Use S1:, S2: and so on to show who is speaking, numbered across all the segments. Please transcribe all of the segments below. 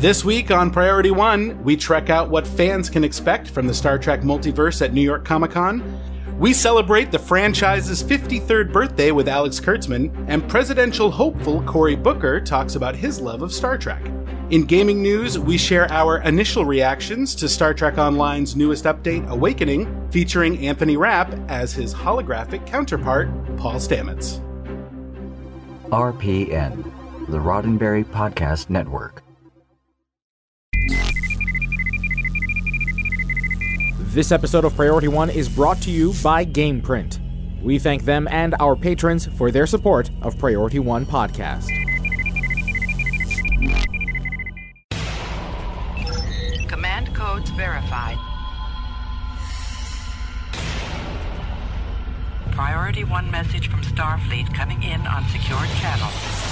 S1: This week on Priority One, we trek out what fans can expect from the Star Trek multiverse at New York Comic Con. We celebrate the franchise's 53rd birthday with Alex Kurtzman, and presidential hopeful Cory Booker talks about his love of Star Trek. In gaming news, we share our initial reactions to Star Trek Online's newest update, Awakening, featuring Anthony Rapp as his holographic counterpart, Paul Stamets.
S2: RPN, the Roddenberry Podcast Network.
S3: This episode of Priority One is brought to you by Gameprint. We thank them and our patrons for their support of Priority One podcast.
S4: Command codes verified. Priority 1 message from Starfleet coming in on secured channel.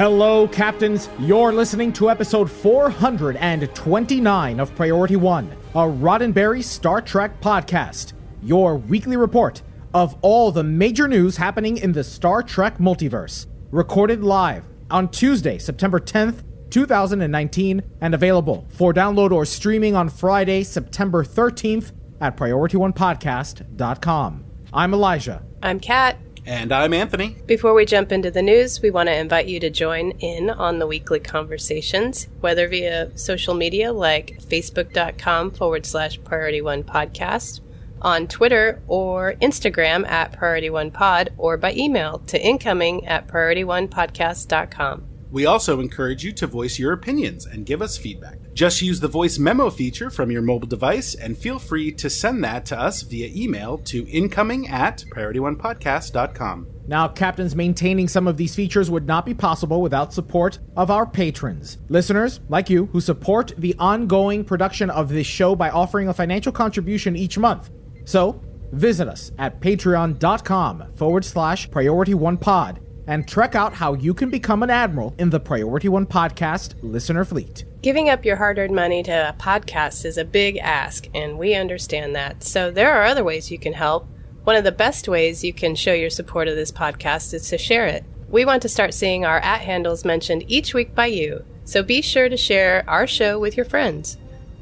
S3: Hello, Captains. You're listening to episode 429 of Priority One, a Roddenberry Star Trek podcast, your weekly report of all the major news happening in the Star Trek multiverse. Recorded live on Tuesday, September 10th, 2019, and available for download or streaming on Friday, September 13th at PriorityOnePodcast.com. I'm Elijah.
S5: I'm Kat.
S1: And I'm Anthony.
S5: Before we jump into the news, we want to invite you to join in on the weekly conversations, whether via social media like facebook.com forward slash priority one podcast, on Twitter or Instagram at priority one pod, or by email to incoming at priorityonepodcast.com.
S1: We also encourage you to voice your opinions and give us feedback. Just use the voice memo feature from your mobile device and feel free to send that to us via email to incoming at priorityonepodcast.com.
S3: Now, Captains, maintaining some of these features would not be possible without support of our patrons. Listeners, like you, who support the ongoing production of this show by offering a financial contribution each month. So, visit us at patreon.com forward slash priority one pod and check out how you can become an admiral in the Priority One podcast listener fleet.
S5: Giving up your hard earned money to a podcast is a big ask, and we understand that. So there are other ways you can help. One of the best ways you can show your support of this podcast is to share it. We want to start seeing our at handles mentioned each week by you, so be sure to share our show with your friends.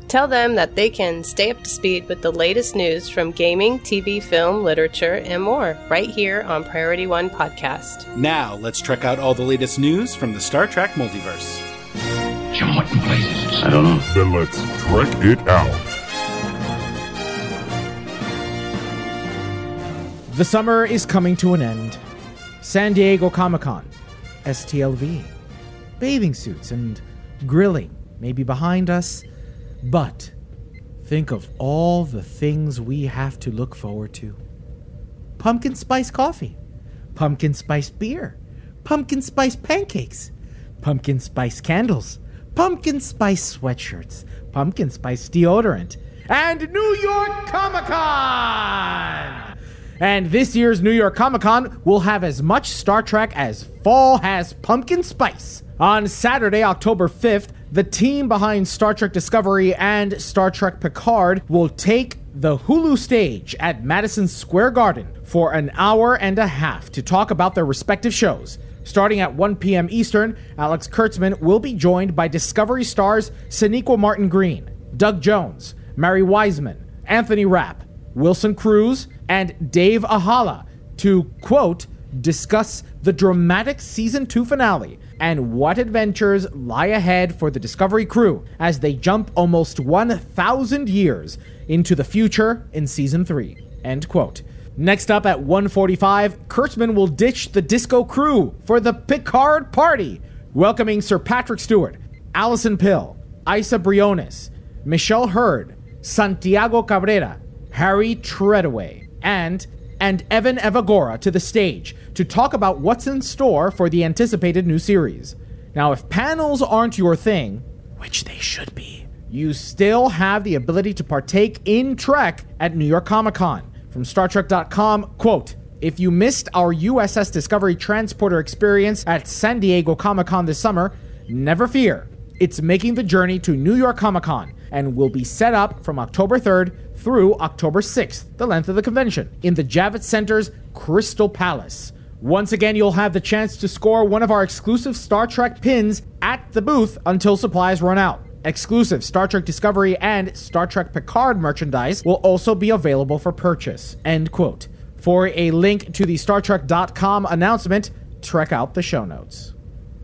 S5: Tell them that they can stay up to speed with the latest news from gaming, TV, film, literature, and more right here on Priority One Podcast.
S1: Now, let's check out all the latest news from the Star Trek multiverse.
S6: Jim, what in blazes?
S7: I don't know.
S8: Then let's trek it out.
S3: The summer is coming to an end. San Diego Comic Con, STLV, bathing suits, and grilling may be behind us, but think of all the things we have to look forward to pumpkin spice coffee, pumpkin spice beer, pumpkin spice pancakes, pumpkin spice candles, pumpkin spice sweatshirts, pumpkin spice deodorant, and New York Comic Con! And this year's New York Comic Con will have as much Star Trek as fall has pumpkin spice. On Saturday, October 5th, the team behind Star Trek Discovery and Star Trek Picard will take the Hulu stage at Madison Square Garden for an hour and a half to talk about their respective shows. Starting at 1 p.m. Eastern, Alex Kurtzman will be joined by Discovery stars Sonequa Martin Green, Doug Jones, Mary Wiseman, Anthony Rapp, Wilson Cruz, and Dave Ajala to, quote, discuss the dramatic season 2 finale and what adventures lie ahead for the Discovery crew as they jump almost 1,000 years into the future in season 3, end quote. Next up at 1:45, Kurtzman will ditch the disco crew for the Picard party, welcoming Sir Patrick Stewart, Alison Pill, Isa Briones, Michelle Hurd, Santiago Cabrera, Harry Treadaway, and and Evan Evagora to the stage to talk about what's in store for the anticipated new series. Now, if panels aren't your thing, which they should be, you still have the ability to partake in Trek at New York Comic Con. From StarTrek.com, quote, if you missed our USS Discovery transporter experience at San Diego Comic Con this summer, never fear. It's making the journey to New York Comic Con and will be set up from October 3rd through October 6th, the length of the convention, in the Javits Center's Crystal Palace. Once again, you'll have the chance to score one of our exclusive Star Trek pins at the booth until supplies run out. Exclusive Star Trek Discovery and Star Trek Picard merchandise will also be available for purchase. End quote. For a link to the StarTrek.com announcement, check out the show notes.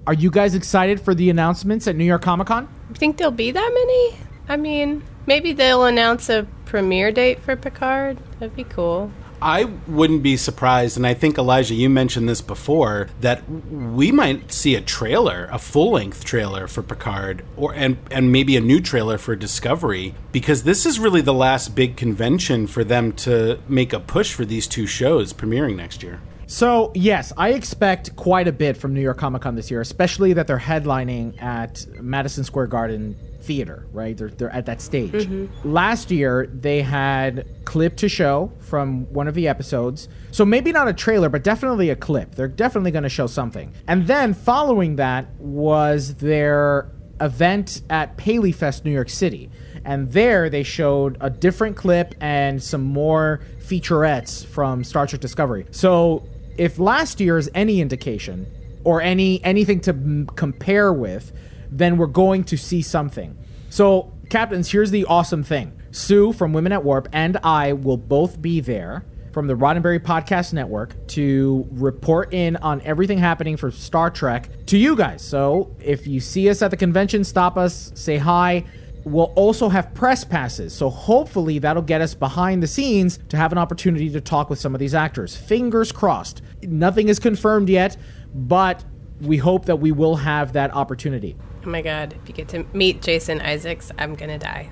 S3: Are you guys excited for the announcements at New York Comic Con?
S5: Think there'll be that many? I mean, maybe they'll announce a premiere date for Picard. That'd be cool.
S1: I wouldn't be surprised, and I think Elijah, you mentioned this before, that we might see a trailer, a full length trailer for Picard, or and and maybe a new trailer for Discovery, because this is really the last big convention for them to make a push for these two shows premiering next year.
S3: So, yes, I expect quite a bit from New York Comic Con this year, especially that they're headlining at Madison Square Garden theater, right? They're, they're at that stage.
S5: Mm-hmm.
S3: Last year, they had clip to show from one of the episodes. So maybe not a trailer, but definitely a clip. They're definitely going to show something. And then following that was their event at Paley Fest, New York City. And there they showed a different clip and some more featurettes from Star Trek Discovery. So if last year is any indication or any anything to m- compare with, then we're going to see something. So, captains, here's the awesome thing. Sue from Women at Warp and I will both be there from the Roddenberry Podcast Network to report in on everything happening for Star Trek to you guys. So, if you see us at the convention, stop us, say hi. We'll also have press passes, so hopefully that'll get us behind the scenes to have an opportunity to talk with some of these actors. Fingers crossed. Nothing is confirmed yet, but we hope that we will have that opportunity.
S5: Oh my god, if you get to meet Jason Isaacs, I'm gonna die.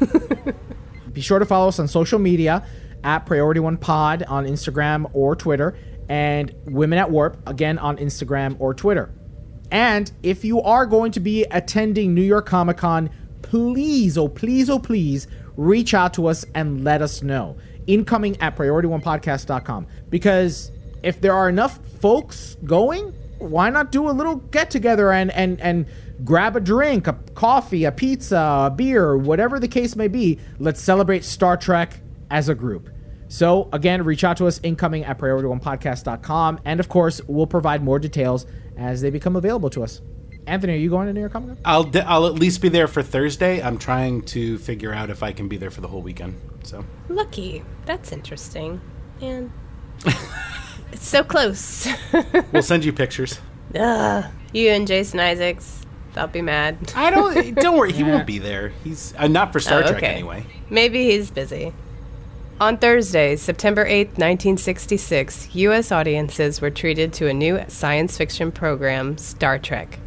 S3: Be sure to follow us on social media at Priority One Pod on Instagram or Twitter, and Women at Warp again on Instagram or Twitter. And if you are going to be attending New York Comic Con, please, oh please, oh please, reach out to us and let us know. Incoming at priority one PriorityOnePodcast.com. Because if there are enough folks going, why not do a little get together and and and grab a drink, a coffee, a pizza, a beer, whatever the case may be. Let's celebrate Star Trek as a group. So again, reach out to us incoming at priorityonepodcast.com. And of course, we'll provide more details as they become available to us. Anthony, are you going to New York Comic Con?
S1: I'll d- I'll at least be there for Thursday. I'm trying to figure out if I can be there for the whole weekend. So
S5: Lucky. That's interesting. And it's so close.
S1: we'll send you pictures.
S5: Ugh. You and Jason Isaacs, I'll be mad.
S1: I don't. Don't worry. He won't be there. He's uh, not for Star
S5: Oh,
S1: Trek
S5: okay.
S1: anyway.
S5: Maybe he's busy. On Thursday, September 8th, 1966, U.S. audiences were treated to a new science fiction program, Star Trek.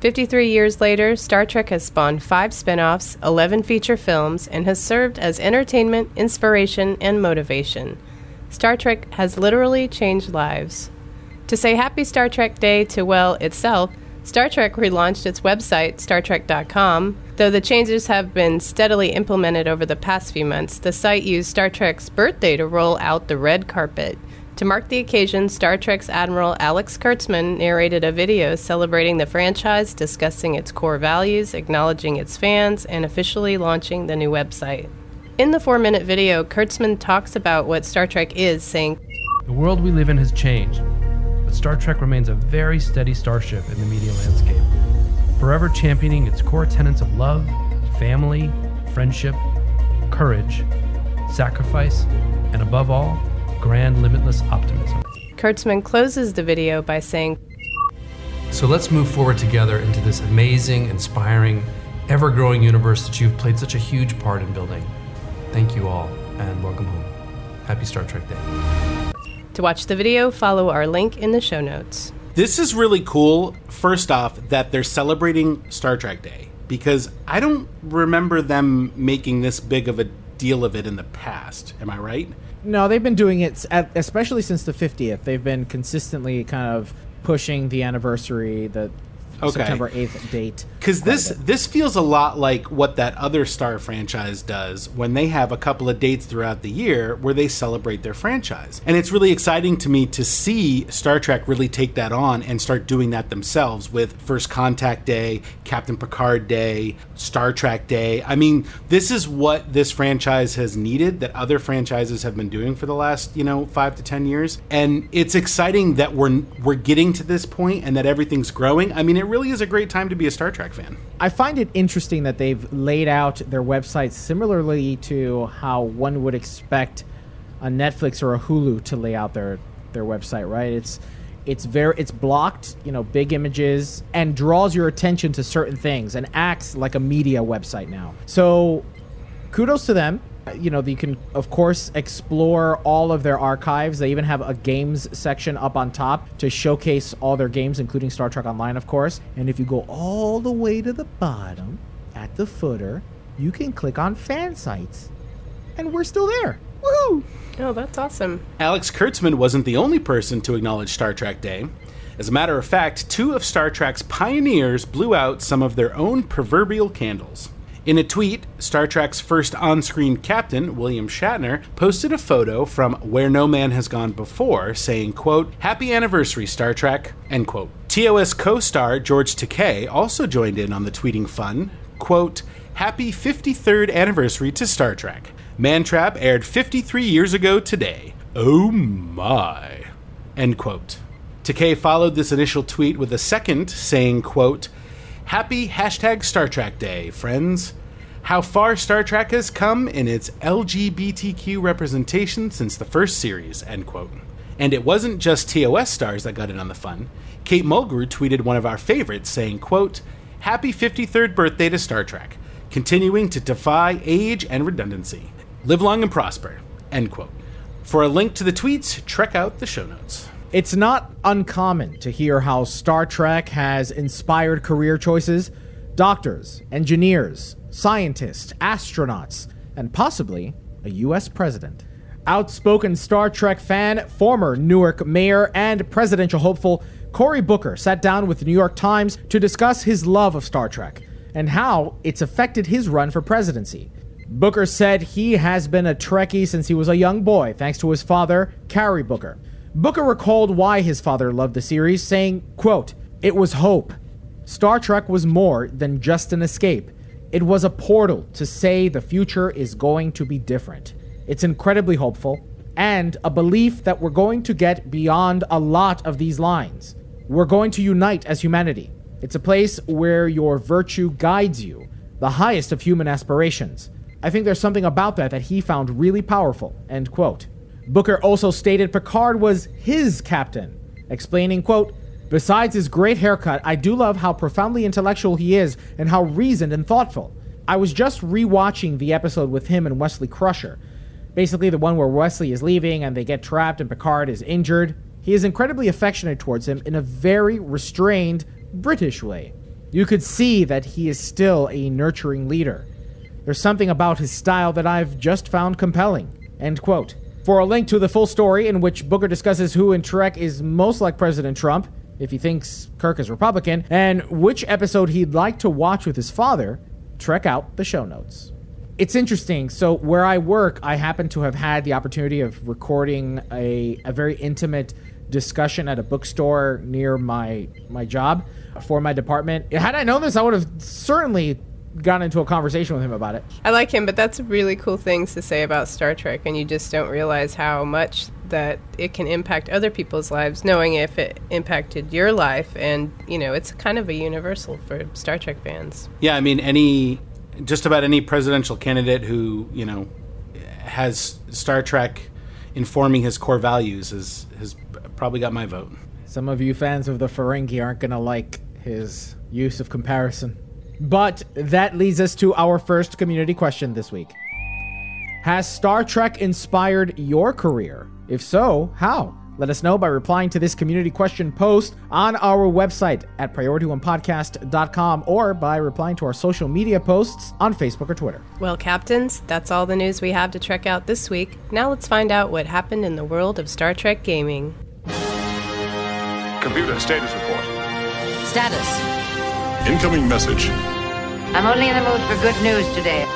S5: 53 years later, Star Trek has spawned five spin offs, 11 feature films, and has served as entertainment, inspiration, and motivation. Star Trek has literally changed lives. To say Happy Star Trek Day to, well, itself, Star Trek relaunched its website, StarTrek.com. Though the changes have been steadily implemented over the past few months, the site used Star Trek's birthday to roll out the red carpet. To mark the occasion, Star Trek's Admiral Alex Kurtzman narrated a video celebrating the franchise, discussing its core values, acknowledging its fans, and officially launching the new website. In the four minute video, Kurtzman talks about what Star Trek is, saying,
S7: The world we live in has changed, but Star Trek remains a very steady starship in the media landscape, forever championing its core tenets of love, family, friendship, courage, sacrifice, and above all, grand limitless optimism.
S5: Kurtzman closes the video by saying,
S7: So let's move forward together into this amazing, inspiring, ever growing universe that you've played such a huge part in building. Thank you all, and welcome home. Happy Star Trek Day.
S5: To watch the video, follow our link in the show notes.
S1: This is really cool. First off, that they're celebrating Star Trek Day because I don't remember them making this big of a deal of it in the past. Am I right?
S3: No, they've been doing it, at, especially since the 50th. They've been consistently kind of pushing the anniversary, the
S1: Okay.
S3: September 8th date.
S1: Because this this feels a lot like what that other Star franchise does when they have a couple of dates throughout the year where they celebrate their franchise, and it's really exciting to me to see Star Trek really take that on and start doing that themselves with First Contact Day, Captain Picard Day, Star Trek Day. I mean, this is what this franchise has needed that other franchises have been doing for the last you know five to ten years, and it's exciting that we're we're getting to this point and that everything's growing. I mean, it really is a great time to be a Star Trek fan.
S3: I find it interesting that they've laid out their website similarly to how one would expect a Netflix or a Hulu to lay out their their website, right? It's it's very it's blocked, you know, big images and draws your attention to certain things and acts like a media website now. So kudos to them. You know, you can of course explore all of their archives. They even have a games section up on top to showcase all their games, including Star Trek Online, of course. And if you go all the way to the bottom at the footer, you can click on fan sites. And we're still there. Woohoo!
S5: Oh, that's awesome.
S1: Alex Kurtzman wasn't the only person to acknowledge Star Trek Day. As a matter of fact, two of Star Trek's pioneers blew out some of their own proverbial candles. In a tweet, Star Trek's first on screen captain, William Shatner, posted a photo from Where No Man Has Gone Before saying, quote, Happy anniversary, Star Trek, end quote. TOS co star George Takei also joined in on the tweeting fun, quote, Happy 53rd anniversary to Star Trek. Mantrap aired 53 years ago today. Oh my. End quote. Takei followed this initial tweet with a second saying, quote, Happy hashtag Star Trek Day, friends. How far Star Trek has come in its LGBTQ representation since the first series, end quote. And it wasn't just TOS stars that got in on the fun. Kate Mulgrew tweeted one of our favorites saying, quote, Happy 53rd birthday to Star Trek, continuing to defy age and redundancy. Live long and prosper, end quote. For a link to the tweets, check out the show notes.
S3: It's not uncommon to hear how Star Trek has inspired career choices doctors, engineers, scientists, astronauts, and possibly a U.S. president. Outspoken Star Trek fan, former Newark mayor, and presidential hopeful Cory Booker sat down with the New York Times to discuss his love of Star Trek and how it's affected his run for presidency. Booker said he has been a Trekkie since he was a young boy, thanks to his father, Cary Booker. Booker recalled why his father loved the series, saying, quote, It was hope. Star Trek was more than just an escape. It was a portal to say the future is going to be different. It's incredibly hopeful, and a belief that we're going to get beyond a lot of these lines. We're going to unite as humanity. It's a place where your virtue guides you, the highest of human aspirations. I think there's something about that that he found really powerful. End quote. Booker also stated Picard was his captain, explaining, quote, Besides his great haircut, I do love how profoundly intellectual he is and how reasoned and thoughtful. I was just rewatching the episode with him and Wesley Crusher. Basically, the one where Wesley is leaving and they get trapped and Picard is injured. He is incredibly affectionate towards him in a very restrained, British way. You could see that he is still a nurturing leader. There's something about his style that I've just found compelling. End quote. For a link to the full story in which Booker discusses who in Trek is most like President Trump, if he thinks Kirk is Republican, and which episode he'd like to watch with his father, trek out the show notes. It's interesting. So, where I work, I happen to have had the opportunity of recording a, a very intimate discussion at a bookstore near my my job for my department. Had I known this, I would have certainly gotten into a conversation with him about it.
S5: I like him, but that's really cool things to say about Star Trek, and you just don't realize how much that it can impact other people's lives, knowing if it impacted your life. And, you know, it's kind of a universal for Star Trek fans.
S1: Yeah, I mean, any just about any presidential candidate who you know has Star Trek informing his core values has has probably got my vote.
S3: Some of you fans of the Ferengi aren't going to like his use of comparison. But that leads us to our first community question this week. Has Star Trek inspired your career? If so, how? Let us know by replying to this community question post on our website at priorityonepodcast.com or by replying to our social media posts on Facebook or Twitter.
S5: Well, Captains, that's all the news we have to check out this week. Now let's find out what happened in the world of Star Trek gaming.
S8: Computer status report.
S9: Status
S8: Incoming message.
S9: I'm only in the mood for good news today.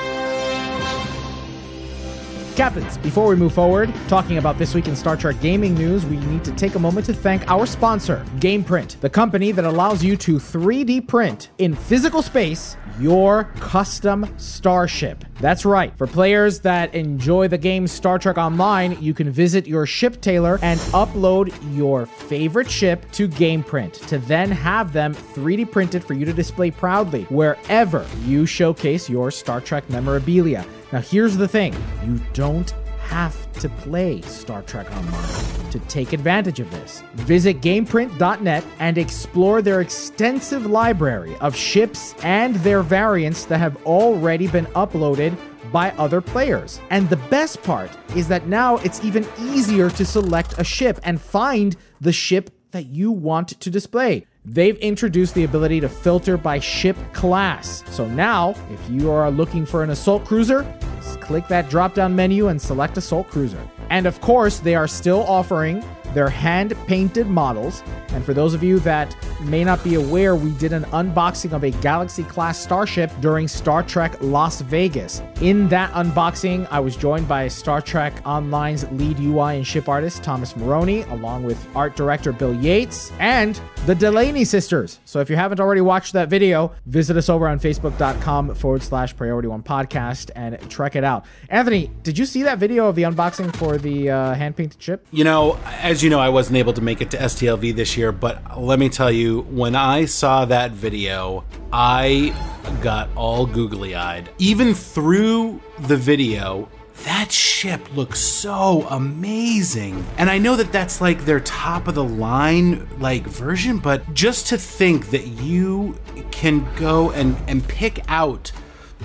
S3: Captains, before we move forward, talking about this week in Star Trek gaming news, we need to take a moment to thank our sponsor, GamePrint, the company that allows you to 3D print in physical space your custom starship. That's right. For players that enjoy the game Star Trek Online, you can visit your ship tailor and upload your favorite ship to GamePrint to then have them 3D printed for you to display proudly wherever you showcase your Star Trek memorabilia. Now, here's the thing you don't have to play Star Trek Online to take advantage of this. Visit GamePrint.net and explore their extensive library of ships and their variants that have already been uploaded by other players. And the best part is that now it's even easier to select a ship and find the ship that you want to display. They've introduced the ability to filter by ship class. So now, if you are looking for an assault cruiser, just click that drop down menu and select assault cruiser. And of course, they are still offering their hand painted models. And for those of you that may not be aware, we did an unboxing of a Galaxy class starship during Star Trek Las Vegas. In that unboxing, I was joined by Star Trek Online's lead UI and ship artist, Thomas Marrone, along with art director Bill Yates, and the Delaney sisters. So if you haven't already watched that video, visit us over on facebook.com forward slash priority one podcast and check it out. Anthony, did you see that video of the unboxing for the uh, hand painted ship?
S1: You know, as you know, I wasn't able to make it to STLV this year, but let me tell you, when I saw that video, I got all googly eyed. Even through the video, that ship looks so amazing. And I know that that's like their top of the line like version, but just to think that you can go and and pick out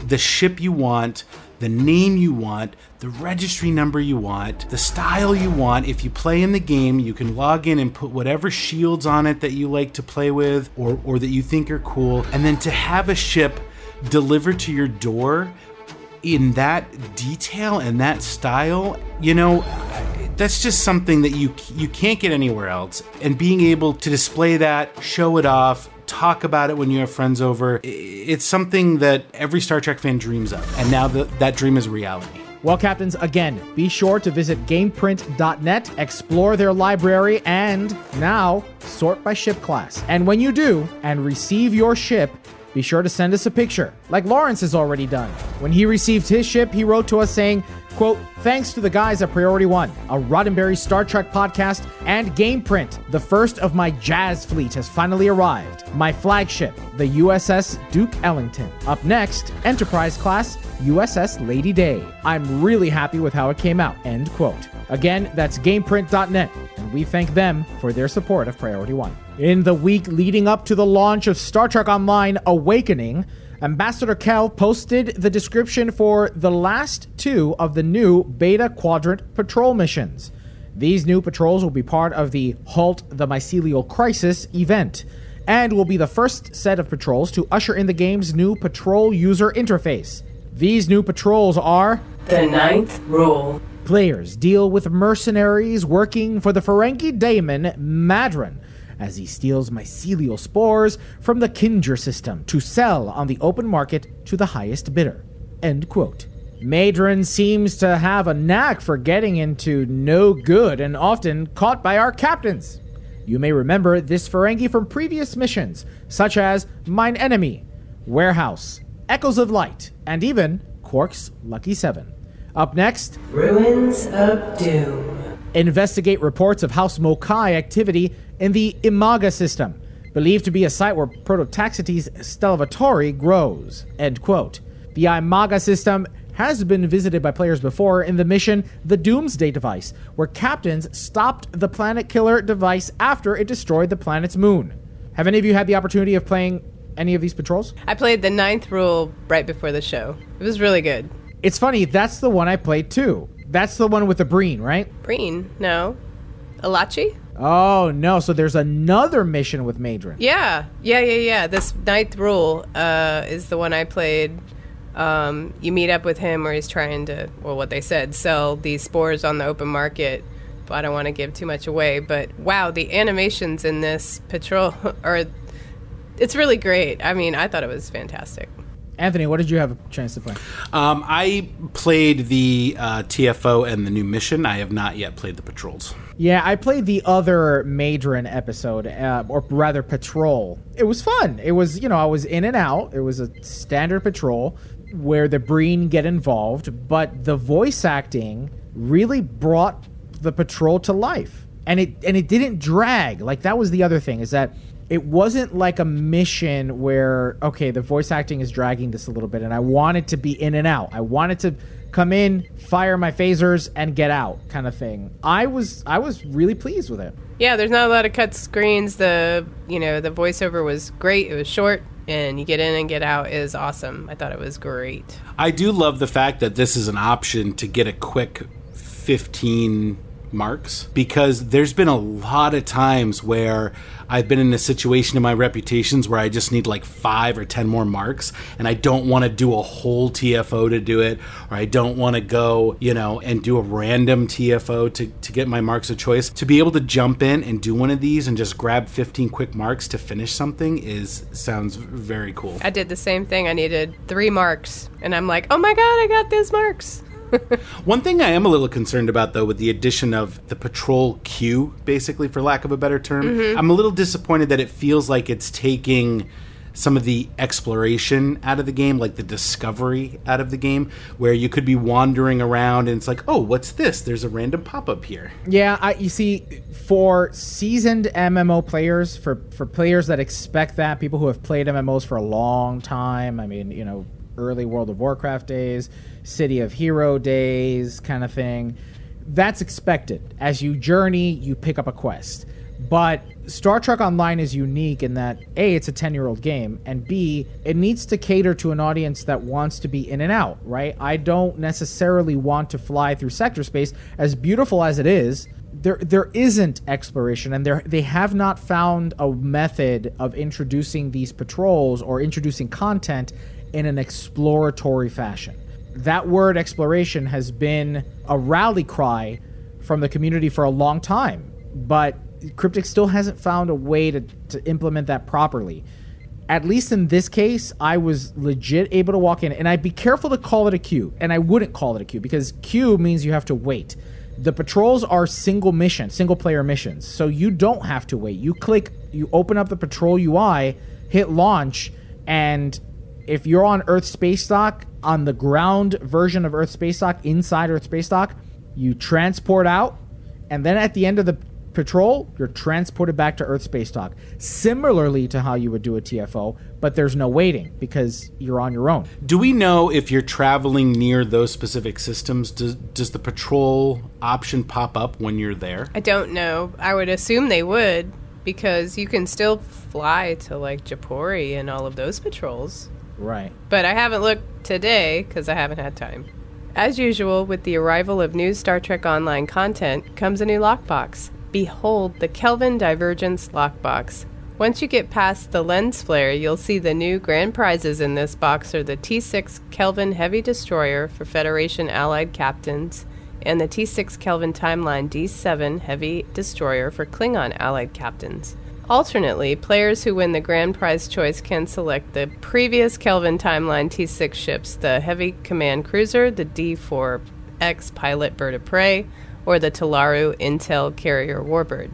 S1: the ship you want, the name you want, the registry number you want, the style you want. If you play in the game, you can log in and put whatever shields on it that you like to play with or, or that you think are cool. And then to have a ship delivered to your door in that detail and that style, you know, that's just something that you you can't get anywhere else. And being able to display that, show it off, talk about it when you have friends over, it's something that every Star Trek fan dreams of. And now that that dream is reality.
S3: Well, Captains, again, be sure to visit GamePrint.net, explore their library, and now sort by ship class. And when you do and receive your ship, be sure to send us a picture, like Lawrence has already done. When he received his ship, he wrote to us saying, quote, thanks to the guys at Priority One, a Roddenberry Star Trek podcast, and GamePrint, the first of my jazz fleet has finally arrived. My flagship, the USS Duke Ellington. Up next, Enterprise class USS Lady Day. I'm really happy with how it came out, end quote. Again, that's GamePrint.net, and we thank them for their support of Priority One. In the week leading up to the launch of Star Trek Online Awakening, Ambassador Kael posted the description for the last two of the new Beta Quadrant patrol missions. These new patrols will be part of the Halt the Mycelial Crisis event and will be the first set of patrols to usher in the game's new patrol user interface. These new patrols are
S5: The ninth rule.
S3: Players deal with mercenaries working for the Ferengi DaiMon Madron as he steals mycelial spores from the Kiendra system to sell on the open market to the highest bidder. End quote. Madron seems to have a knack for getting into no good and often caught by our captains. You may remember this Ferengi from previous missions, such as Mine Enemy, Warehouse, Echoes of Light, and even Quark's Lucky Seven. Up next,
S5: Ruins of Doom.
S3: Investigate reports of House Mo'Kai activity in the Imaga system, believed to be a site where Prototaxites Stellaviatori grows. End quote. The Imaga system has been visited by players before in the mission The Doomsday Device, where captains stopped the planet killer device after it destroyed the planet's moon. Have any of you had the opportunity of playing any of these patrols?
S5: I played the ninth rule right before the show. It was really good.
S3: It's funny, that's the one I played too. That's the one with the Breen, right?
S5: Breen, no. Alachi?
S3: Oh no, so there's another mission with Madron.
S5: Yeah, yeah, yeah, yeah. This ninth rule uh, is the one I played. Um, you meet up with him where he's trying to, well, what they said, sell these spores on the open market. But I don't want to give too much away. But wow, the animations in this patrol, or it's really great. I mean, I thought it was fantastic.
S3: Anthony, what did you have a chance to play?
S1: Um, I played the uh, TFO and the new mission. I have not yet played the patrols.
S3: Yeah, I played the other Madron episode, uh, or rather patrol. It was fun. It was, you know, I was in and out. It was a standard patrol where the Breen get involved, but the voice acting really brought the patrol to life. And it and it didn't drag. Like that was the other thing is that it wasn't like a mission where okay, the voice acting is dragging this a little bit and I wanted to be in and out. I wanted to come in, fire my phasers and get out kind of thing. I was I was really pleased with it.
S5: Yeah, there's not a lot of cut screens. The you know the voiceover was great. It was short, and you get in and get out is awesome. I thought it was great.
S1: I do love the fact that this is an option to get a quick 15 marks because there's been a lot of times where I've been in a situation in my reputations where I just need like five or ten more marks and I don't want to do a whole TFO to do it or I don't want to go, you know, and do a random TFO to, to get my marks of choice. To be able to jump in and do one of these and just grab 15 quick marks to finish something is sounds very cool.
S5: I did the same thing. I needed three marks, and I'm like, oh my god, I got those marks.
S1: One thing I am a little concerned about, though, with the addition of the patrol queue, basically, for lack of a better term,
S5: Mhm.
S1: I'm a little disappointed that it feels like it's taking some of the exploration out of the game, like the discovery out of the game, where you could be wandering around and it's like, oh, what's this? There's a random pop up here.
S3: Yeah, I, you see, for seasoned MMO players, for for players that expect that, people who have played MMOs for a long time, I mean, you know, early World of Warcraft days, City of Hero days, kind of thing, that's expected. As you journey, you pick up a quest. But Star Trek Online is unique in that A, it's a 10 year old game, and B, it needs to cater to an audience that wants to be in and out, right? I don't necessarily want to fly through sector space, as beautiful as it is. There, there isn't exploration, and there they have not found a method of introducing these patrols or introducing content in an exploratory fashion. That word exploration has been a rally cry from the community for a long time, but Cryptic still hasn't found a way to, to implement that properly. At least in this case, I was legit able to walk in, and I'd be careful to call it a queue, and I wouldn't call it a queue because queue means you have to wait. The patrols are single mission, single player missions, so you don't have to wait. You click, you open up the patrol UI, hit launch, and if you're on Earth Space Dock, on the ground version of Earth Space Dock, inside Earth Space Dock, you transport out, and then at the end of the patrol, you're transported back to Earth Space Dock. Similarly to how you would do a TFO, but there's no waiting because you're on your own.
S1: Do we know if you're traveling near those specific systems? Does, does the patrol option pop up when you're there?
S5: I don't know. I would assume they would because you can still fly to like Japori and all of those patrols.
S3: Right.
S5: But I haven't looked today because I haven't had time. As usual, with the arrival of new Star Trek Online content comes a new lockbox. Behold the Kelvin Divergence lockbox. Once you get past the lens flare, you'll see the new grand prizes in this box are the T6 Kelvin Heavy Destroyer for Federation Allied captains and the T6 Kelvin Timeline D7 Heavy Destroyer for Klingon Allied captains. Alternately, players who win the grand prize choice can select the previous Kelvin Timeline T6 ships, the Heavy Command Cruiser, the D4X Pilot Bird of Prey, or the Talaru Intel Carrier Warbird.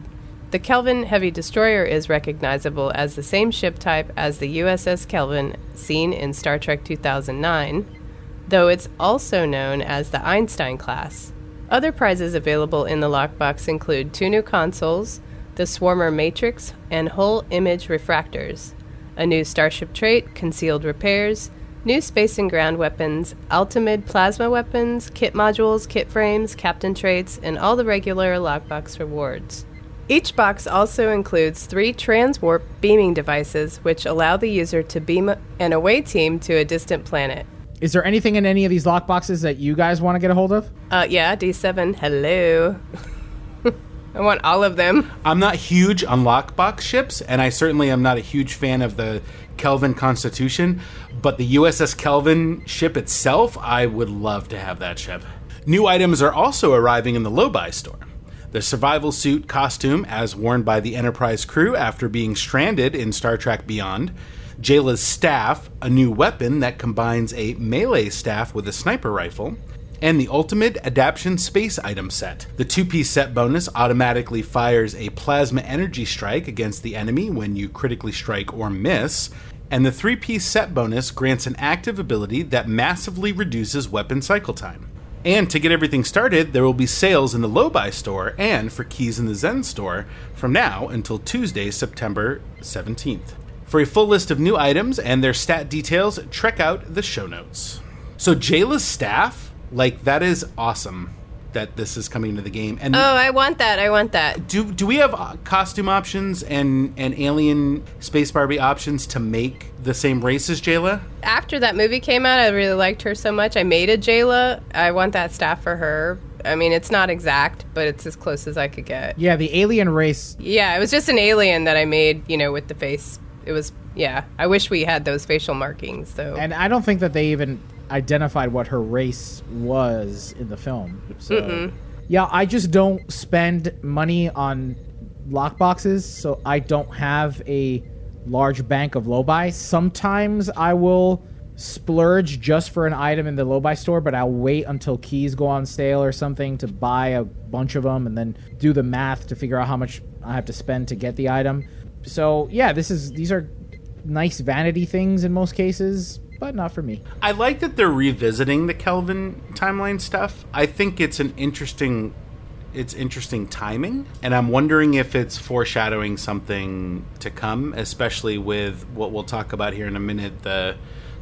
S5: The Kelvin Heavy Destroyer is recognizable as the same ship type as the USS Kelvin seen in Star Trek 2009, though it's also known as the Einstein class. Other prizes available in the lockbox include two new consoles, the Swarmer Matrix, and Hull Image Refractors, a new Starship trait, Concealed Repairs, new space and ground weapons, Altamid plasma weapons, kit modules, kit frames, captain traits, and all the regular lockbox rewards. Each box also includes three transwarp beaming devices, which allow the user to beam an away team to a distant planet.
S3: Is there anything in any of these lockboxes that you guys want to get a hold of?
S5: Uh, yeah, D7, hello. I want all of them.
S1: I'm not huge on lockbox ships, and I certainly am not a huge fan of the Kelvin Constitution, but the USS Kelvin ship itself, I would love to have that ship. New items are also arriving in the Lobi store. The The survival suit costume, as worn by the Enterprise crew after being stranded in Star Trek Beyond. Jayla's staff, a new weapon that combines a melee staff with a sniper rifle and the Ultimate Adaptation Space Item set. The two piece set bonus automatically fires a plasma energy strike against the enemy when you critically strike or miss. And the three piece set bonus grants an active ability that massively reduces weapon cycle time. And to get everything started, there will be sales in the Lobi store and for keys in the Zen store from now until Tuesday, September 17th. For a full list of new items and their stat details, check out the show notes. So Jayla's staff, like that is awesome that this is coming to the game. And
S5: Oh, I want that. I want that.
S1: do do we have uh, costume options and and alien space Barbie options to make the same race as Jayla?
S5: After that movie came out, I really liked her so much. I made a Jayla. I want that staff for her. I mean, it's not exact, but it's as close as I could get.
S3: Yeah, the alien race.
S5: Yeah, it was just an alien that I made, you know, with the face. It was, yeah. I wish we had those facial markings, though.
S3: And I don't think that they even identified what her race was in the film. So, mm-hmm. yeah, I just don't spend money on lockboxes, so I don't have a large bank of Lobi. Sometimes I will splurge just for an item in the Lobi store, but I'll wait until keys go on sale or something to buy a bunch of them and then do the math to figure out how much I have to spend to get the item. So, yeah, this is these are nice vanity things in most cases, but not for me.
S1: I like that they're revisiting the Kelvin timeline stuff. I think it's an interesting it's interesting timing and I'm wondering if it's foreshadowing something to come, especially with what we'll talk about here in a minute, the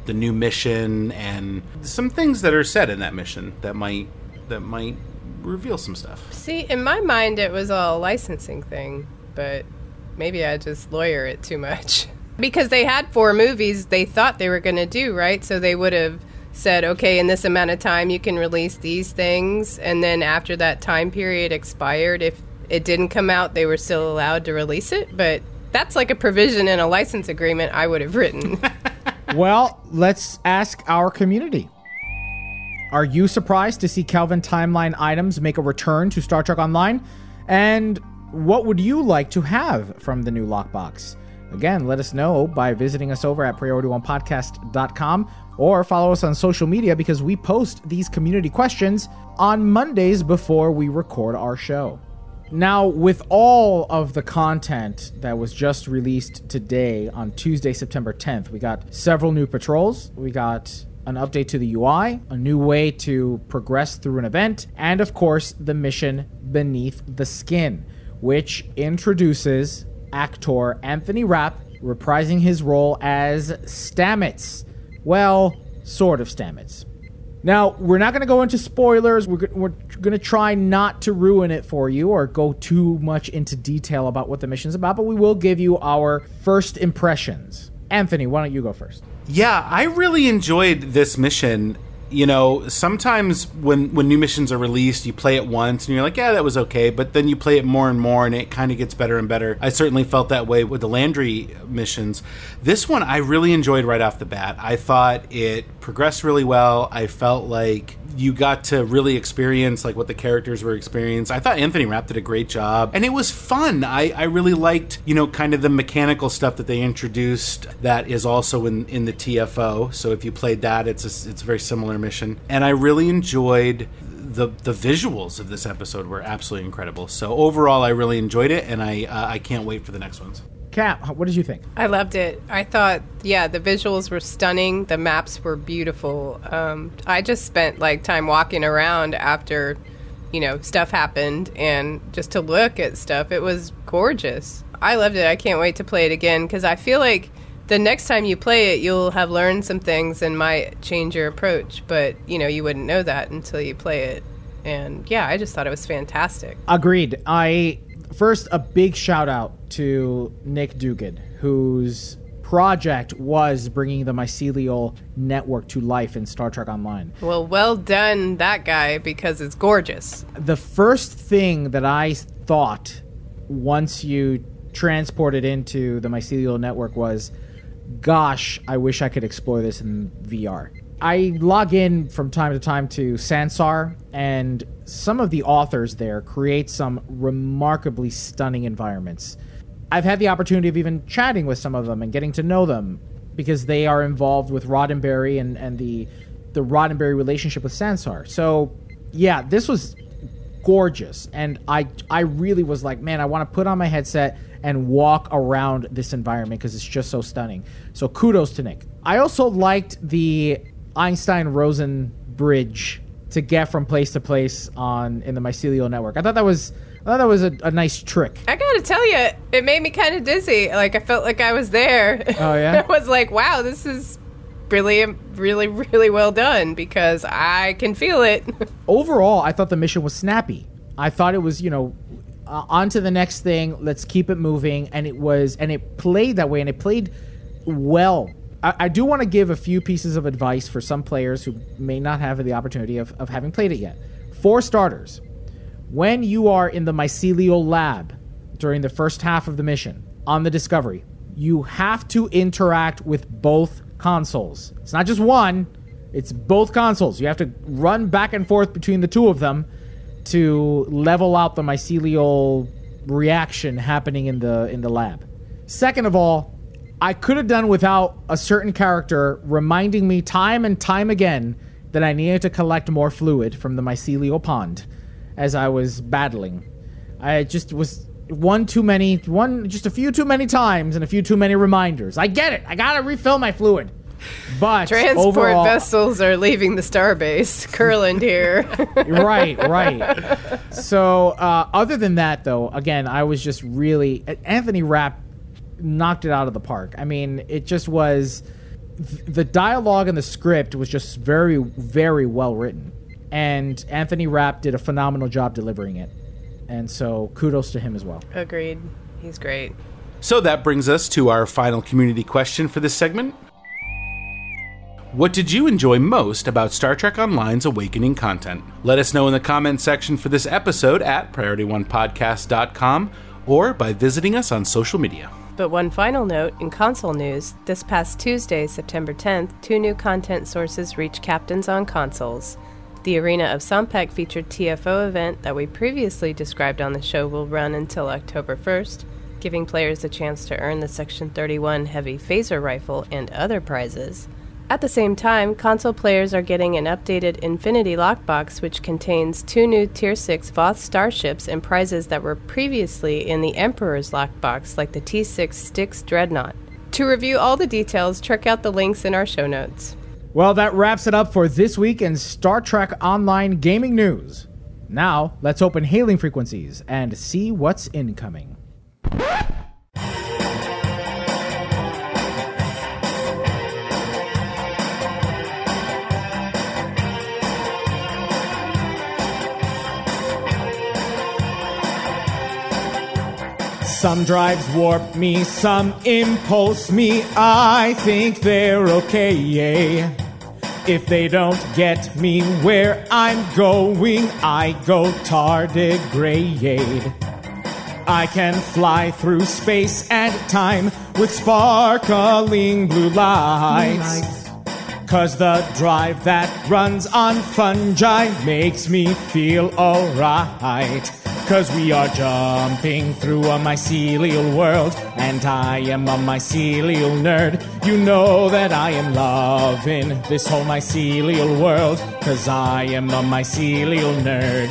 S1: the new mission and some things that are said in that mission that might that might reveal some stuff.
S5: See, in my mind, it was all a licensing thing, but maybe I just lawyer it too much. Because they had four movies they thought they were going to do, right? So they would have said, okay, in this amount of time, you can release these things. And then after that time period expired, if it didn't come out, they were still allowed to release it. But that's like a provision in a license agreement I would have written.
S3: well, let's ask our community. Are you surprised to see Kelvin timeline items make a return to Star Trek Online? And what would you like to have from the new lockbox? Again, let us know by visiting us over at priority1podcast.com or follow us on social media because we post these community questions on Mondays before we record our show. Now, with all of the content that was just released today on Tuesday, September 10th, we got several new patrols. We got an update to the UI, a new way to progress through an event, and of course, the mission Beneath the Skin, which introduces actor Anthony Rapp reprising his role as Stamets. Well, sort of Stamets. Now, we're not going to go into spoilers. We're, we're going to try not to ruin it for you or go too much into detail about what the mission's about, but we will give you our first impressions. Anthony, why don't you go first?
S1: Yeah, I really enjoyed this mission. You know, sometimes when when new missions are released, you play it once and you're like, yeah, that was okay, but then you play it more and more and it kind of gets better and better. I certainly felt that way with the Landry missions. This one I really enjoyed right off the bat. I thought it progressed really well. I felt like you got to really experience like what the characters were experiencing. I thought Anthony Rapp did a great job, and it was fun. I, I really liked you know kind of the mechanical stuff that they introduced that is also in in the TFO. So if you played that, it's a, it's a very similar mission, and I really enjoyed. The, the visuals of this episode were absolutely incredible. So overall, I really enjoyed it, and I uh, I can't wait for the next ones.
S3: Cap, what did you think?
S5: I loved it. I thought, yeah, the visuals were stunning. The maps were beautiful. Um, I just spent like time walking around after, you know, stuff happened and just to look at stuff. It was gorgeous. I loved it. I can't wait to play it again because I feel like the next time you play it, you'll have learned some things and might change your approach. But, you know, you wouldn't know that until you play it. And yeah, I just thought it was fantastic.
S3: Agreed. I first a big shout out to Nick Dugan, whose project was bringing the mycelial network to life in Star Trek Online.
S5: Well, well done, that guy, because it's gorgeous.
S3: The first thing that I thought once you transported into the mycelial network was, gosh, I wish I could explore this in VR. I log in from time to time to Sansar, and some of the authors there create some remarkably stunning environments. I've had the opportunity of even chatting with some of them and getting to know them because they are involved with Roddenberry and, and the the Roddenberry relationship with Sansar. So yeah, this was gorgeous, and I I really was like, man, I want to put on my headset and walk around this environment because it's just so stunning. So kudos to Nick. I also liked the Einstein Rosen bridge to get from place to place on in the mycelial network. I thought that was I thought that was a, a nice trick.
S5: I gotta tell you, it made me kind of dizzy. Like I felt like I was there.
S3: Oh yeah.
S5: I was like, wow, this is really, really, really well done because I can feel it.
S3: Overall, I thought the mission was snappy. I thought it was, you know, uh, on to the next thing. Let's keep it moving, and it was, and it played that way, and it played well. I, I do want to give a few pieces of advice for some players who may not have the opportunity of, of having played it yet. For starters, when you are in the mycelial lab during the first half of the mission on the Discovery, you have to interact with both consoles. It's not just one, it's both consoles. You have to run back and forth between the two of them to level out the mycelial reaction happening in the in the lab. Second of all, I could have done without a certain character reminding me time and time again that I needed to collect more fluid from the mycelial pond as I was battling. I just was one too many, one just a few too many times and a few too many reminders. I get it. I gotta refill my fluid. But
S5: Transport
S3: overall,
S5: vessels are leaving the starbase. Curland here.
S3: right, right. So, uh, other than that, though, again, I was just really Anthony Rapp knocked it out of the park. I mean, it just was the dialogue and the script was just very, very well written, and Anthony Rapp did a phenomenal job delivering it. And so, kudos to him as well.
S5: Agreed. He's great.
S1: So that brings us to our final community question for this segment. What did you enjoy most about Star Trek Online's Awakening content? Let us know in the comments section for this episode at PriorityOnePodcast.com or by visiting us on social media.
S5: But one final note in console news this past Tuesday, September 10th, two new content sources reached captains on consoles. The Arena of Sompek featured TFO event that we previously described on the show will run until October 1st, giving players a chance to earn the Section 31 heavy phaser rifle and other prizes. At the same time, console players are getting an updated Infinity lockbox, which contains two new Tier 6 Voth starships and prizes that were previously in the Emperor's lockbox, like the T 6 Styx Dreadnought. To review all the details, check out the links in our show notes.
S3: Well, that wraps it up for this week in Star Trek Online gaming news. Now, let's open hailing frequencies and see what's incoming. Some drives warp me, some impulse me. I think they're okay. If they don't get me where I'm going, I go tardigrade. I can fly through space and time with sparkling blue lights. Cause the drive that runs on fungi makes me feel alright. Cause we are jumping through a mycelial world, and I am a mycelial nerd. You know that I am loving this whole mycelial world, cause I am a mycelial nerd.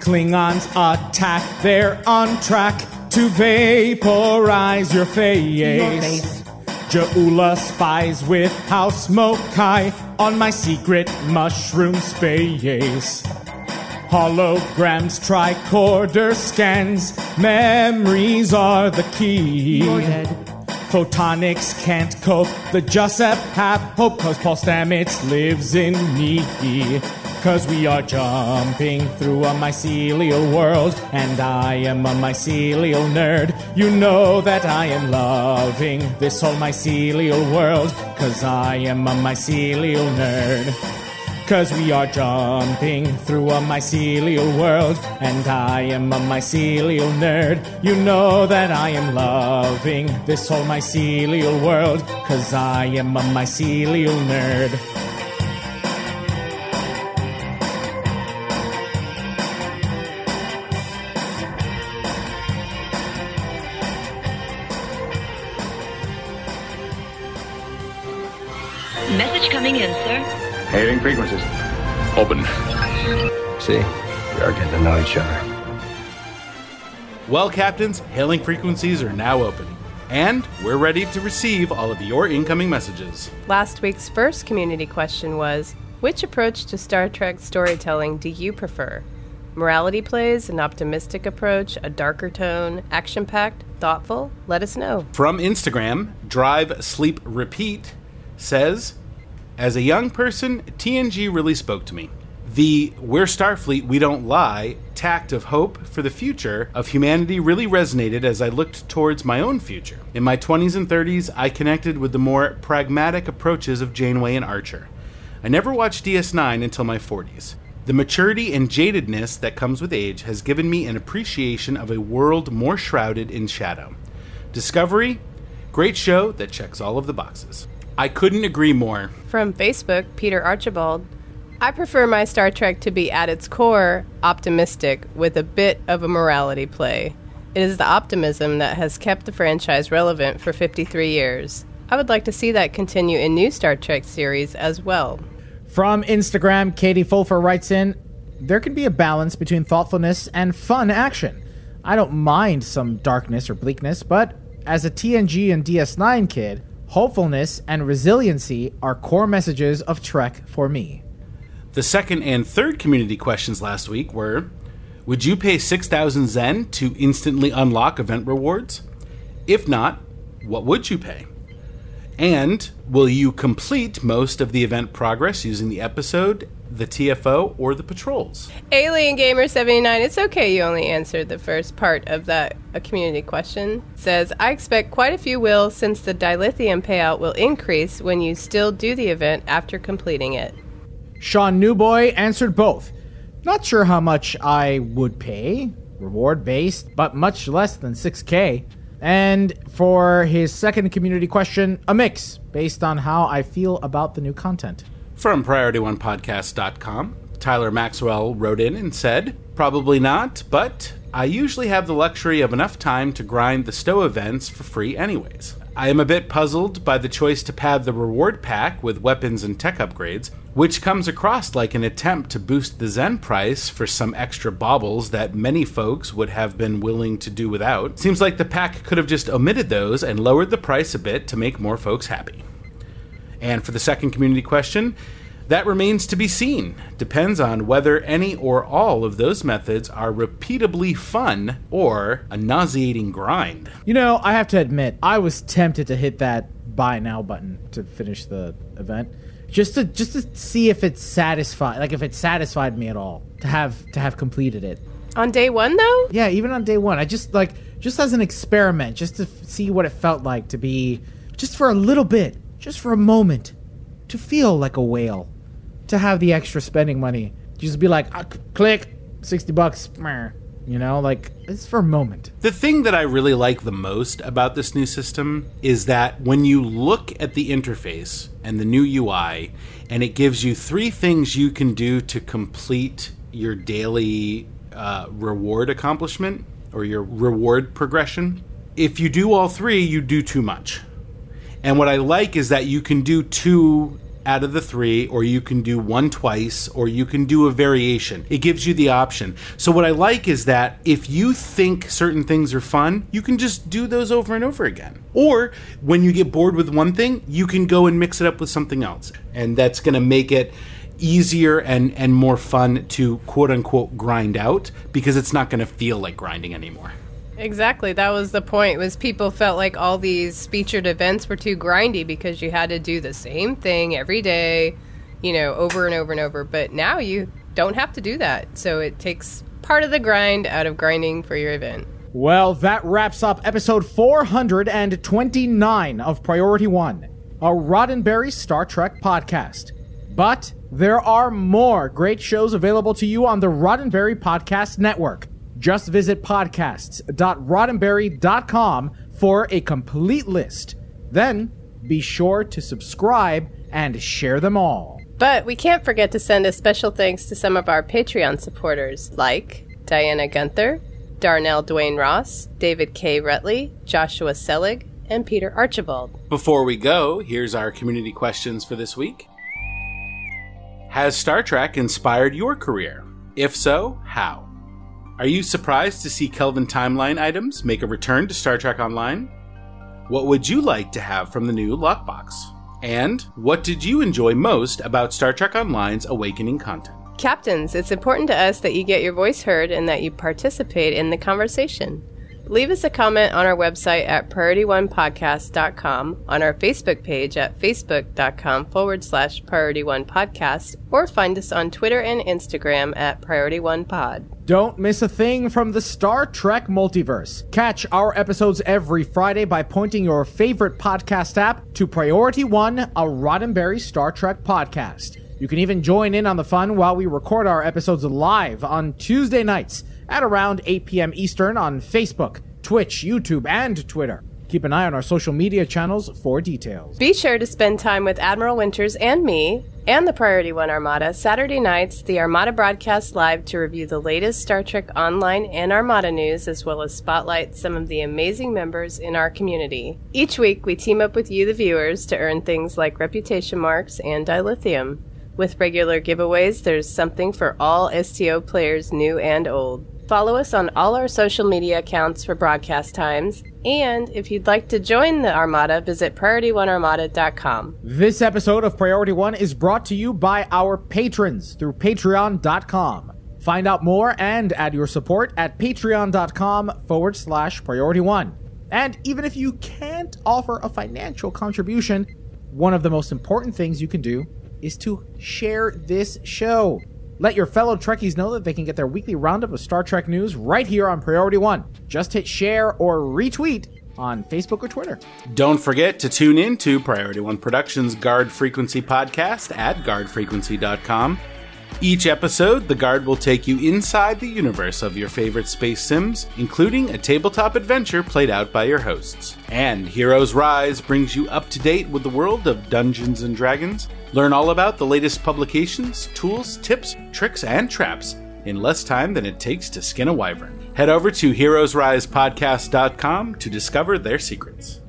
S3: Klingons attack, they're on track to vaporize your face. Ajala spies with House Mo'Kai on my secret mushroom space. Holograms, tricorder scans, memories are the key. Photonics can't cope, the Joseph have hope, cause Paul Stamets lives in me. Cause we are jumping through a mycelial world, and I am a mycelial nerd. You know that I am loving this whole mycelial world, cause I am a mycelial nerd. Cause we are jumping through a mycelial world, and I am a mycelial nerd. You know that I am loving this whole mycelial world, cause I am a mycelial nerd.
S10: Message coming in, sir.
S6: Hailing frequencies. Open.
S11: See, we are getting to know each other.
S1: Well, Captains, hailing frequencies are now open. And we're ready to receive all of your incoming messages.
S5: Last week's first community question was Which approach to Star Trek storytelling do you prefer? Morality plays, an optimistic approach, a darker tone, action packed, thoughtful? Let us know.
S1: From Instagram, Drive Sleep Repeat says, As a young person, TNG really spoke to me. The We're Starfleet, we don't lie tact of hope for the future of humanity really resonated as I looked towards my own future. In my 20s and 30s, I connected with the more pragmatic approaches of Janeway and Archer. I never watched DS9 until my 40s. The maturity and jadedness that comes with age has given me an appreciation of a world more shrouded in shadow. Discovery, great show that checks all of the boxes. I couldn't agree more.
S5: From Facebook, Peter Archibald. I prefer my Star Trek to be at its core optimistic with a bit of a morality play. It is the optimism that has kept the franchise relevant for 53 years. I would like to see that continue in new Star Trek series as well.
S3: From Instagram, Katie Fulfer writes in There can be a balance between thoughtfulness and fun action. I don't mind some darkness or bleakness, but as a TNG and DS9 kid, hopefulness and resiliency are core messages of Trek for me.
S1: The second and third community questions last week were Would you pay 6,000 Zen to instantly unlock event rewards? If not, what would you pay? And will you complete most of the event progress using the episode, the TFO, or the patrols?
S5: Alien Gamer 79, it's okay you only answered the first part of that a community question. Says, I expect quite a few will since the dilithium payout will increase when you still do the event after completing it.
S3: Sean Newboy answered both. Not sure how much I would pay, reward based, but much less than 6k. And for his second community question, a mix based on how I feel about the new content.
S1: From PriorityOnePodcast.com, Tyler Maxwell wrote in and said, Probably not, but I usually have the luxury of enough time to grind the stow events for free anyways. I am a bit puzzled by the choice to pad the reward pack with weapons and tech upgrades, which comes across like an attempt to boost the Zen price for some extra baubles that many folks would have been willing to do without. Seems like the pack could have just omitted those and lowered the price a bit to make more folks happy. And for the second community question, that remains to be seen. Depends on whether any or all of those methods are repeatably fun or a nauseating grind.
S3: You know, I have to admit, I was tempted to hit that buy now button to finish the event. Just to just to see if it's satisfied like if it satisfied me at all to have to have completed it.
S5: On day one though?
S3: Yeah, even on day one. I just like just as an experiment, just to f- see what it felt like to be just for a little bit, just for a moment, to feel like a whale to have the extra spending money. Just be like, ah, click, 60 bucks, meh. you know, like it's for a moment.
S1: The thing that I really like the most about this new system is that when you look at the interface and the new UI, and it gives you three things you can do to complete your daily uh, reward accomplishment or your reward progression. If you do all three, you do too much. And what I like is that you can do two out of the three, or you can do one twice, or you can do a variation. It gives you the option. So, what I like is that if you think certain things are fun, you can just do those over and over again. Or when you get bored with one thing, you can go and mix it up with something else. And that's going to make it easier and, and more fun to quote unquote grind out because it's not going to feel like grinding anymore.
S5: Exactly. That was the point. Was people felt like all these featured events were too grindy because you had to do the same thing every day, you know, over and over and over. But now you don't have to do that. So it takes part of the grind out of grinding for your event.
S3: Well, that wraps up episode 429 of Priority One, a Roddenberry Star Trek podcast. But There are more great shows available to you on the Roddenberry Podcast Network. Just visit podcasts.roddenberry.com for a complete list. Then be sure to subscribe and share them all.
S5: But we can't forget to send a special thanks to some of our Patreon supporters, like Diana Gunther, Darnell Dwayne Ross, David K. Rutley, Joshua Selig, and Peter Archibald.
S1: Before we go, here's our community questions for this week. Has Star Trek inspired your career? If so, how? Are you surprised to see Kelvin Timeline items make a return to Star Trek Online? What would you like to have from the new Lockbox? And what did you enjoy most about Star Trek Online's Awakening content?
S5: Captains, it's important to us that you get your voice heard and that you participate in the conversation. Leave us a comment on our website at PriorityOnePodcast.com, on our Facebook page at Facebook.com forward slash Priority One Podcast, or find us on Twitter and Instagram at Priority One Pod.
S3: Don't miss a thing from the Star Trek multiverse. Catch our episodes every Friday by pointing your favorite podcast app to Priority One, a Roddenberry Star Trek podcast. You can even join in on the fun while we record our episodes live on Tuesday nights at around 8 p.m. Eastern on Facebook, Twitch, YouTube, and Twitter. Keep an eye on our social media channels for details.
S5: Be sure to spend time with Admiral Winters and me and the Priority One Armada Saturday nights, the Armada broadcasts live to review the latest Star Trek Online and Armada news, as well as spotlight some of the amazing members in our community. Each week, we team up with you, the viewers, to earn things like reputation marks and dilithium. With regular giveaways, there's something for all STO players, new and old. Follow us on all our social media accounts for broadcast times. And if you'd like to join the Armada, visit PriorityOneArmada.com.
S3: This episode of Priority One is brought to you by our patrons through Patreon.com. Find out more and add your support at Patreon.com forward slash Priority One. And even if you can't offer a financial contribution, one of the most important things you can do is to share this show. Let your fellow Trekkies know that they can get their weekly roundup of Star Trek news right here on Priority One. Just hit share or retweet on Facebook or Twitter.
S1: Don't forget to tune in to Priority One Productions Guard Frequency podcast at guardfrequency.com. Each episode, the Guard will take you inside the universe of your favorite space sims, including a tabletop adventure played out by your hosts. And Heroes Rise brings you up to date with the world of Dungeons and Dragons. Learn all about the latest publications, tools, tips, tricks, and traps in less time than it takes to skin a wyvern. Head over to heroesrisepodcast.com to discover their secrets.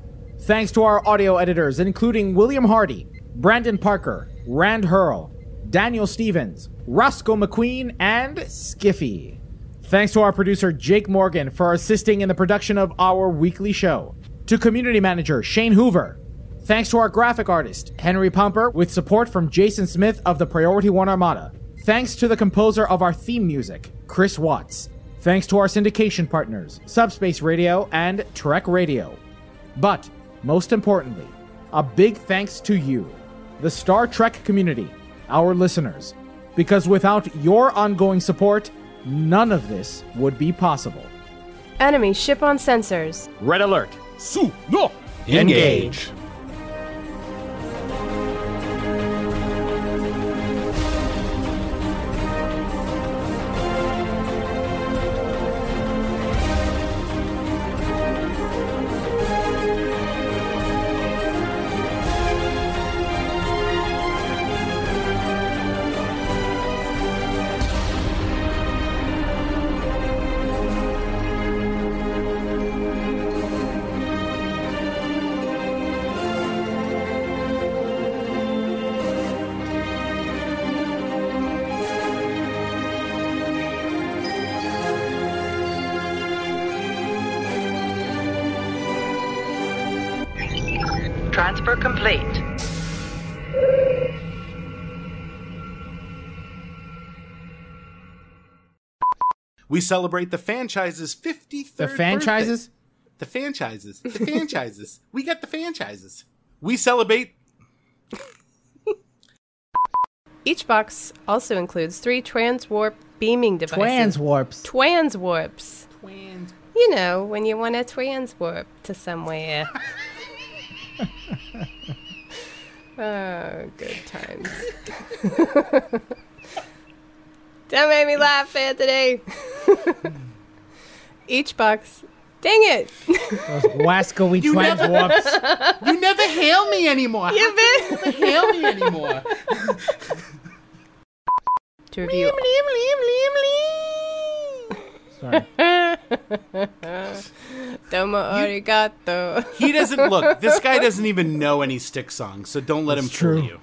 S3: Thanks to our audio editors, including William Hardy, Brandon Parker, Rand Hurl, Daniel Stevens, Roscoe McQueen, and Skiffy. Thanks to our producer Jake Morgan for assisting in the production of our weekly show. To community manager Shane Hoover. Thanks to our graphic artist Henry Pumper with support from Jason Smith of the Priority One Armada. Thanks to the composer of our theme music, Chris Watts. Thanks to our syndication partners, Subspace Radio and Trek Radio. But most importantly, a big thanks to you, the Star Trek community, our listeners, because without your ongoing support, none of this would be possible.
S5: Enemy ship on sensors.
S3: Red alert.
S1: Su no engage.
S9: Transfer complete.
S1: We celebrate the franchise's 53rd
S3: The franchises?
S1: birthday. The franchises. The franchises. we got the franchises. We celebrate
S5: Each box also includes three transwarp beaming devices.
S3: Transwarps.
S5: Transwarps.
S1: Twins.
S5: You know, when you want to transwarp to somewhere. Oh, good times. Don't make me laugh, Anthony. Each box. Dang it.
S3: Those wascally
S1: You
S3: twins
S1: never-
S3: whoops.
S1: You never hail me anymore.
S5: You
S1: How you never hail me anymore.
S5: To review.
S3: Sorry.
S5: Domo arigato.
S1: He doesn't look. This guy doesn't even know any Styx songs, so don't let him
S3: It's
S1: fool you.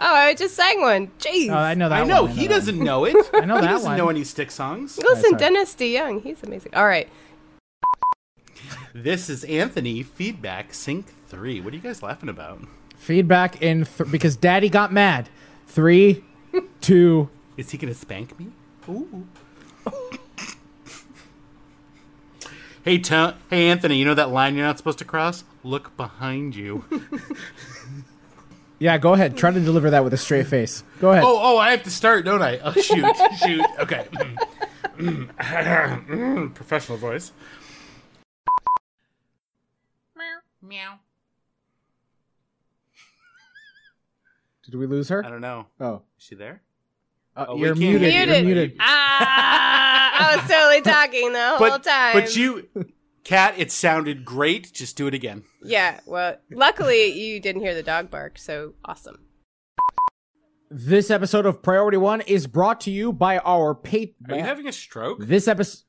S5: Oh, I just sang one. Jeez.
S3: Oh, I know that
S1: I know
S3: one,
S1: he
S3: that one.
S1: doesn't know it.
S3: I know
S1: he
S3: that
S1: doesn't
S3: one.
S1: know any Styx songs.
S5: Listen,
S3: sorry.
S5: Dennis DeYoung. He's amazing. All right.
S1: This is Anthony Feedback Sync Three. What are you guys laughing about?
S3: Feedback in th- because Daddy got mad. Three, two.
S1: Is he gonna spank me? Ooh. Hey, to- hey, Anthony. You know that line you're not supposed to cross? Look behind you.
S3: Yeah, go ahead. Try to deliver that with a straight face. Go ahead.
S1: Oh, oh, I have to start, don't I? Oh, shoot, shoot. Okay. Professional voice. Meow. Meow.
S3: Did we lose her?
S1: I don't know.
S3: Oh,
S1: Is she there?
S3: Uh,
S1: Oh,
S3: you're
S1: can't
S3: muted. You're muted.
S5: Ah, I was totally talking the whole time.
S1: but you, Kat, it sounded great. Just do it again.
S5: Yeah, well, luckily you didn't hear the dog bark, so awesome.
S3: This episode of Priority One is brought to you by our pay.
S1: Are you having a stroke?
S3: This episode.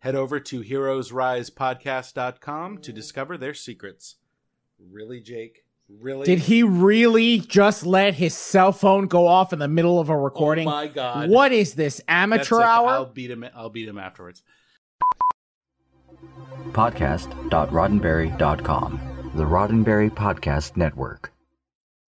S1: Head over to heroesrisepodcast.com to discover their secrets. Really, Jake? Really?
S3: Did he really just let his cell phone go off in the middle of a oh recording?
S1: Oh my God.
S3: What is this amateur
S1: okay.
S3: hour?
S1: I'll beat him. I'll beat him afterwards.
S2: Podcast.roddenberry.com. The Roddenberry Podcast Network.